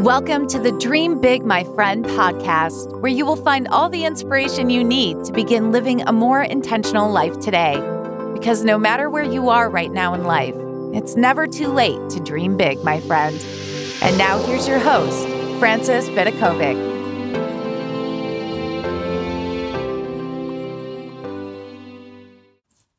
Welcome to the Dream Big, My Friend podcast, where you will find all the inspiration you need to begin living a more intentional life today. Because no matter where you are right now in life, it's never too late to dream big, my friend. And now here's your host, Frances Vidakovic.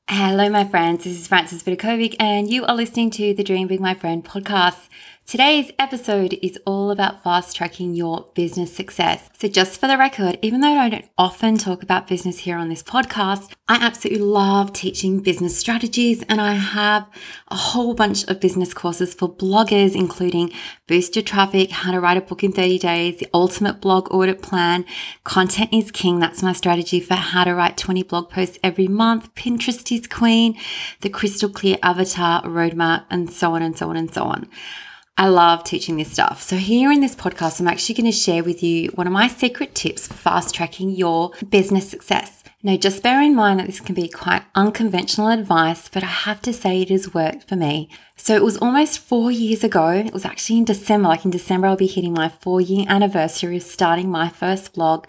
Hello, my friends. This is Frances Vidakovic, and you are listening to the Dream Big My Friend podcast. Today's episode is all about fast tracking your business success. So, just for the record, even though I don't often talk about business here on this podcast, I absolutely love teaching business strategies and I have a whole bunch of business courses for bloggers, including Boost Your Traffic, How to Write a Book in 30 Days, The Ultimate Blog Audit Plan, Content is King. That's my strategy for how to write 20 blog posts every month, Pinterest is Queen, the Crystal Clear Avatar Roadmap, and so on and so on and so on. I love teaching this stuff. So, here in this podcast, I'm actually going to share with you one of my secret tips for fast tracking your business success. Now, just bear in mind that this can be quite unconventional advice, but I have to say it has worked for me. So, it was almost four years ago. It was actually in December. Like in December, I'll be hitting my four year anniversary of starting my first blog.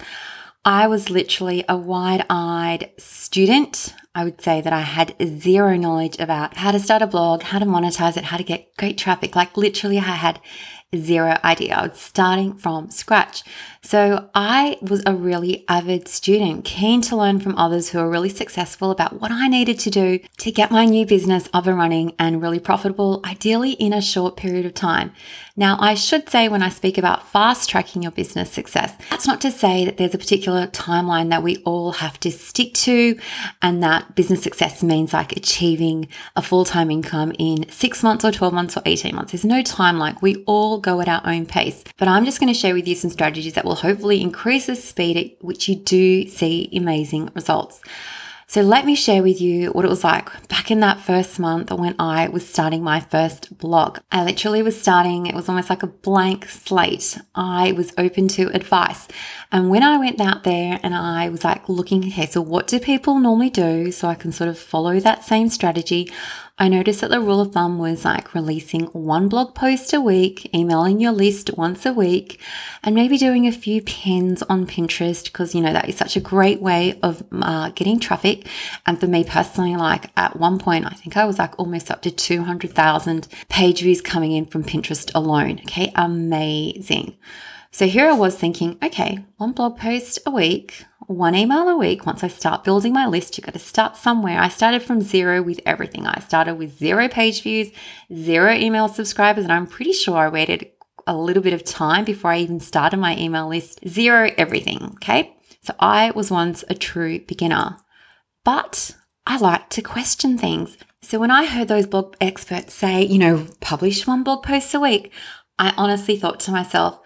I was literally a wide eyed student. I would say that I had zero knowledge about how to start a blog, how to monetize it, how to get great traffic. Like literally, I had zero idea. I was starting from scratch. So I was a really avid student, keen to learn from others who are really successful about what I needed to do to get my new business up and running and really profitable, ideally in a short period of time. Now, I should say when I speak about fast tracking your business success, that's not to say that there's a particular timeline that we all have to stick to and that business success means like achieving a full time income in six months or 12 months or 18 months. There's no time, like We all go at our own pace. But I'm just going to share with you some strategies that will hopefully increase the speed at which you do see amazing results. So let me share with you what it was like back in that first month when I was starting my first blog. I literally was starting, it was almost like a blank slate. I was open to advice. And when I went out there and I was like looking, okay, so what do people normally do? So I can sort of follow that same strategy. I noticed that the rule of thumb was like releasing one blog post a week, emailing your list once a week, and maybe doing a few pins on Pinterest because, you know, that is such a great way of uh, getting traffic. And for me personally, like at one point, I think I was like almost up to 200,000 page views coming in from Pinterest alone. Okay, amazing. So here I was thinking, okay, one blog post a week, one email a week. Once I start building my list, you've got to start somewhere. I started from zero with everything. I started with zero page views, zero email subscribers, and I'm pretty sure I waited a little bit of time before I even started my email list. Zero everything. Okay. So I was once a true beginner, but I like to question things. So when I heard those blog experts say, you know, publish one blog post a week, I honestly thought to myself,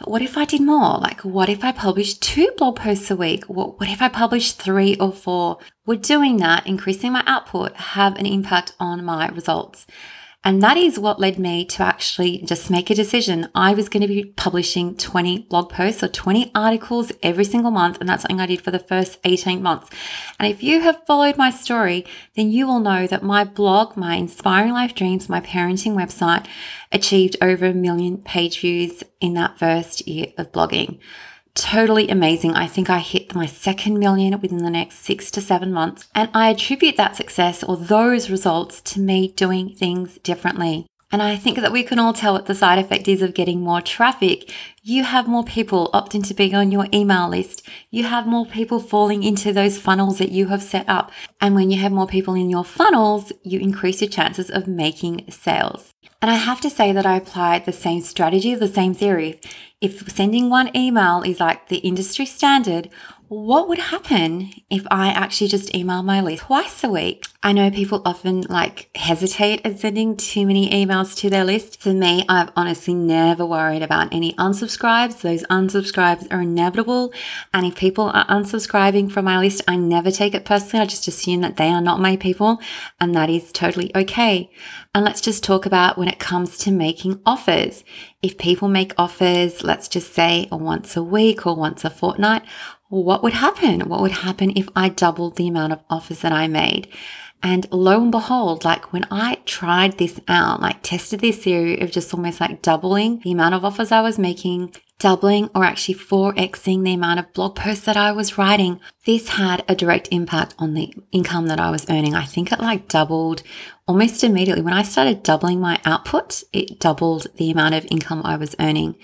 but what if I did more? Like, what if I published two blog posts a week? What, what if I published three or four? Would doing that, increasing my output, have an impact on my results? And that is what led me to actually just make a decision. I was going to be publishing 20 blog posts or 20 articles every single month. And that's something I did for the first 18 months. And if you have followed my story, then you will know that my blog, my Inspiring Life Dreams, my parenting website achieved over a million page views in that first year of blogging totally amazing. I think I hit my second million within the next six to seven months. And I attribute that success or those results to me doing things differently. And I think that we can all tell what the side effect is of getting more traffic. You have more people opt into being on your email list. You have more people falling into those funnels that you have set up. And when you have more people in your funnels, you increase your chances of making sales. And I have to say that I applied the same strategy, the same theory. If sending one email is like the industry standard, what would happen if I actually just email my list twice a week? I know people often like hesitate at sending too many emails to their list. For me, I've honestly never worried about any unsubscribes. Those unsubscribes are inevitable. And if people are unsubscribing from my list, I never take it personally. I just assume that they are not my people and that is totally okay. And let's just talk about when it comes to making offers. If people make offers, let's just say once a week or once a fortnight, what would happen? What would happen if I doubled the amount of offers that I made? And lo and behold, like when I tried this out, like tested this theory of just almost like doubling the amount of offers I was making, doubling or actually 4xing the amount of blog posts that I was writing, this had a direct impact on the income that I was earning. I think it like doubled almost immediately. When I started doubling my output, it doubled the amount of income I was earning.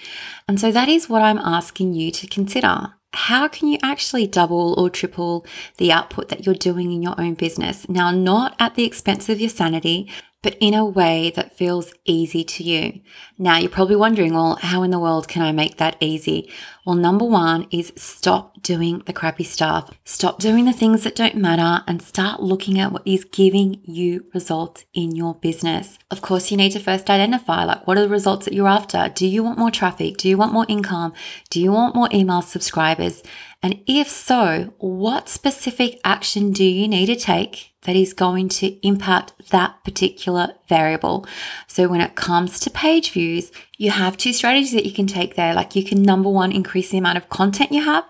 And so that is what I'm asking you to consider how can you actually double or triple the output that you're doing in your own business? Now, not at the expense of your sanity, but in a way that feels easy to you. Now, you're probably wondering, well, how in the world can I make that easy? Well, number one is stop doing the crappy stuff. Stop doing the things that don't matter and start looking at what is giving you results in your business. Of course, you need to first identify like what are the results that you're after? Do you want more traffic? Do you want more income? Do you want more email subscribers? And if so, what specific action do you need to take that is going to impact that particular variable? So when it comes to page views, you have two strategies that you can take there. Like you can number one, increase the amount of content you have.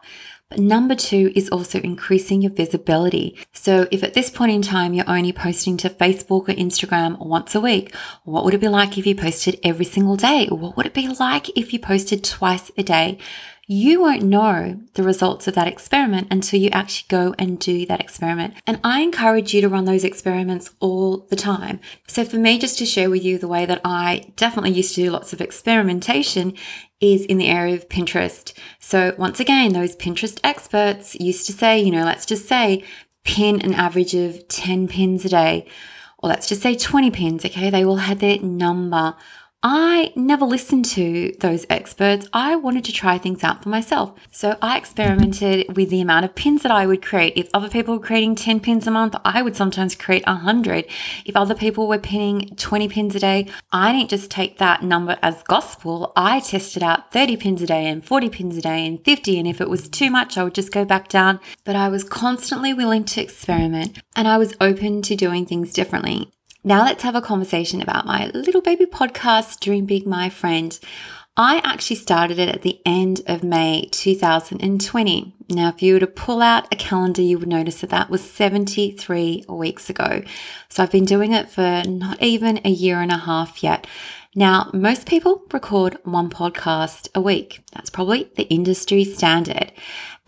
But number two is also increasing your visibility. So if at this point in time you're only posting to Facebook or Instagram once a week, what would it be like if you posted every single day? What would it be like if you posted twice a day? you won't know the results of that experiment until you actually go and do that experiment. And I encourage you to run those experiments all the time. So for me, just to share with you the way that I definitely used to do lots of experimentation is in the area of Pinterest. So once again, those Pinterest experts used to say, you know, let's just say pin an average of 10 pins a day, or let's just say 20 pins. Okay. They all had their number I never listened to those experts. I wanted to try things out for myself. So I experimented with the amount of pins that I would create. If other people were creating 10 pins a month, I would sometimes create 100. If other people were pinning 20 pins a day, I didn't just take that number as gospel. I tested out 30 pins a day and 40 pins a day and 50. And if it was too much, I would just go back down. But I was constantly willing to experiment and I was open to doing things differently. Now let's have a conversation about my little baby podcast, Dream Big My Friend. I actually started it at the end of May 2020. Now, if you were to pull out a calendar, you would notice that that was 73 weeks ago. So I've been doing it for not even a year and a half yet. Now, most people record one podcast a week. That's probably the industry standard.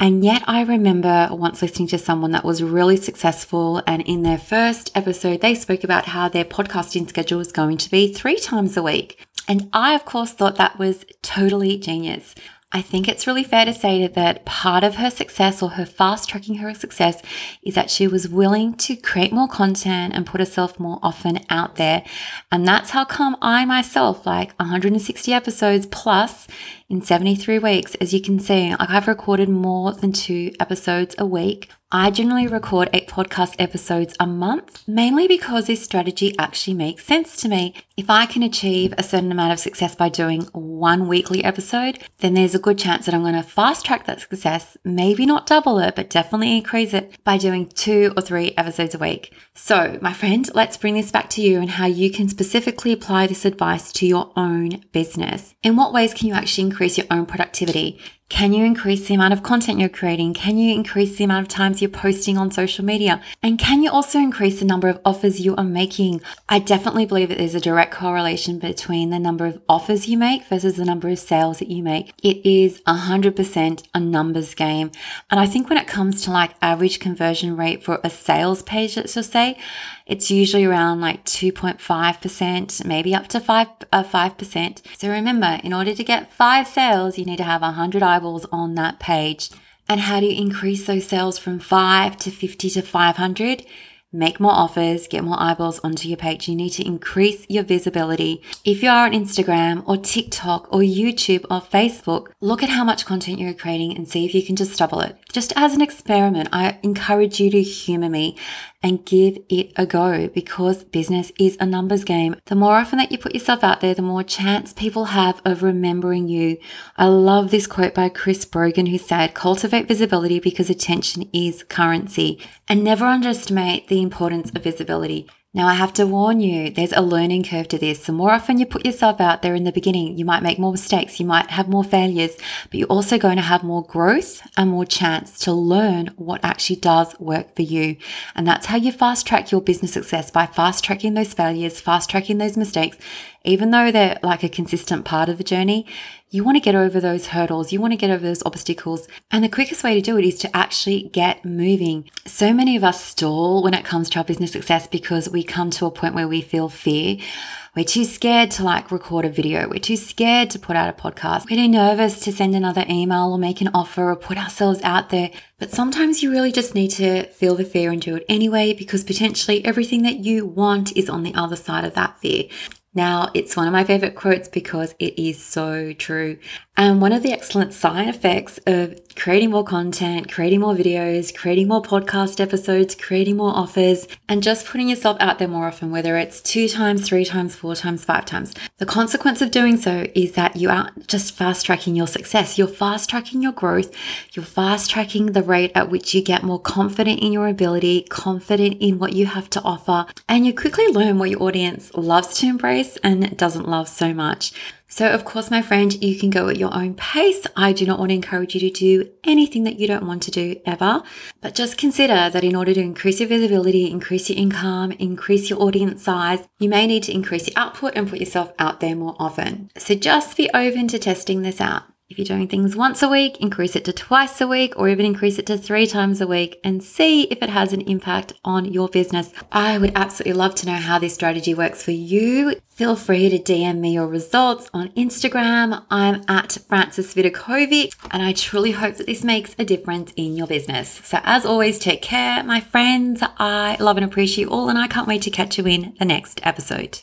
And yet, I remember once listening to someone that was really successful, and in their first episode, they spoke about how their podcasting schedule was going to be three times a week. And I, of course, thought that was totally genius. I think it's really fair to say that part of her success or her fast tracking her success is that she was willing to create more content and put herself more often out there. And that's how come I myself, like 160 episodes plus in 73 weeks, as you can see, like I've recorded more than two episodes a week. I generally record eight podcast episodes a month, mainly because this strategy actually makes sense to me. If I can achieve a certain amount of success by doing one weekly episode, then there's a good chance that I'm going to fast track that success, maybe not double it, but definitely increase it by doing two or three episodes a week. So, my friend, let's bring this back to you and how you can specifically apply this advice to your own business. In what ways can you actually increase your own productivity? Can you increase the amount of content you're creating? Can you increase the amount of times you're posting on social media? And can you also increase the number of offers you are making? I definitely believe that there's a direct correlation between the number of offers you make versus the number of sales that you make. It is 100% a numbers game. And I think when it comes to like average conversion rate for a sales page, let's just say, it's usually around like 2.5%, maybe up to 5, uh, 5%. So remember, in order to get five sales, you need to have 100 eyeballs on that page. And how do you increase those sales from 5 to 50 to 500? make more offers, get more eyeballs onto your page. You need to increase your visibility. If you are on Instagram or TikTok or YouTube or Facebook, look at how much content you're creating and see if you can just double it. Just as an experiment, I encourage you to humor me and give it a go because business is a numbers game. The more often that you put yourself out there, the more chance people have of remembering you. I love this quote by Chris Brogan who said, cultivate visibility because attention is currency and never underestimate the importance of visibility. Now, I have to warn you, there's a learning curve to this. The more often you put yourself out there in the beginning, you might make more mistakes, you might have more failures, but you're also going to have more growth and more chance to learn what actually does work for you. And that's how you fast track your business success by fast tracking those failures, fast tracking those mistakes, even though they're like a consistent part of the journey, you want to get over those hurdles, you want to get over those obstacles. And the quickest way to do it is to actually get moving. So many of us stall when it comes to our business success because we come to a point where we feel fear. We're too scared to like record a video. We're too scared to put out a podcast. We're too nervous to send another email or make an offer or put ourselves out there. But sometimes you really just need to feel the fear and do it anyway because potentially everything that you want is on the other side of that fear. Now, it's one of my favorite quotes because it is so true. And one of the excellent side effects of creating more content, creating more videos, creating more podcast episodes, creating more offers, and just putting yourself out there more often, whether it's two times, three times, four times, five times. The consequence of doing so is that you aren't just fast tracking your success, you're fast tracking your growth, you're fast tracking the rate at which you get more confident in your ability, confident in what you have to offer, and you quickly learn what your audience loves to embrace and doesn't love so much. So, of course, my friend, you can go at your own pace. I do not want to encourage you to do anything that you don't want to do ever, but just consider that in order to increase your visibility, increase your income, increase your audience size, you may need to increase your output and put yourself out there more often. So, just be open to testing this out. If you're doing things once a week, increase it to twice a week or even increase it to three times a week and see if it has an impact on your business. I would absolutely love to know how this strategy works for you. Feel free to DM me your results on Instagram. I'm at Frances Vidakovic and I truly hope that this makes a difference in your business. So as always, take care, my friends. I love and appreciate you all and I can't wait to catch you in the next episode.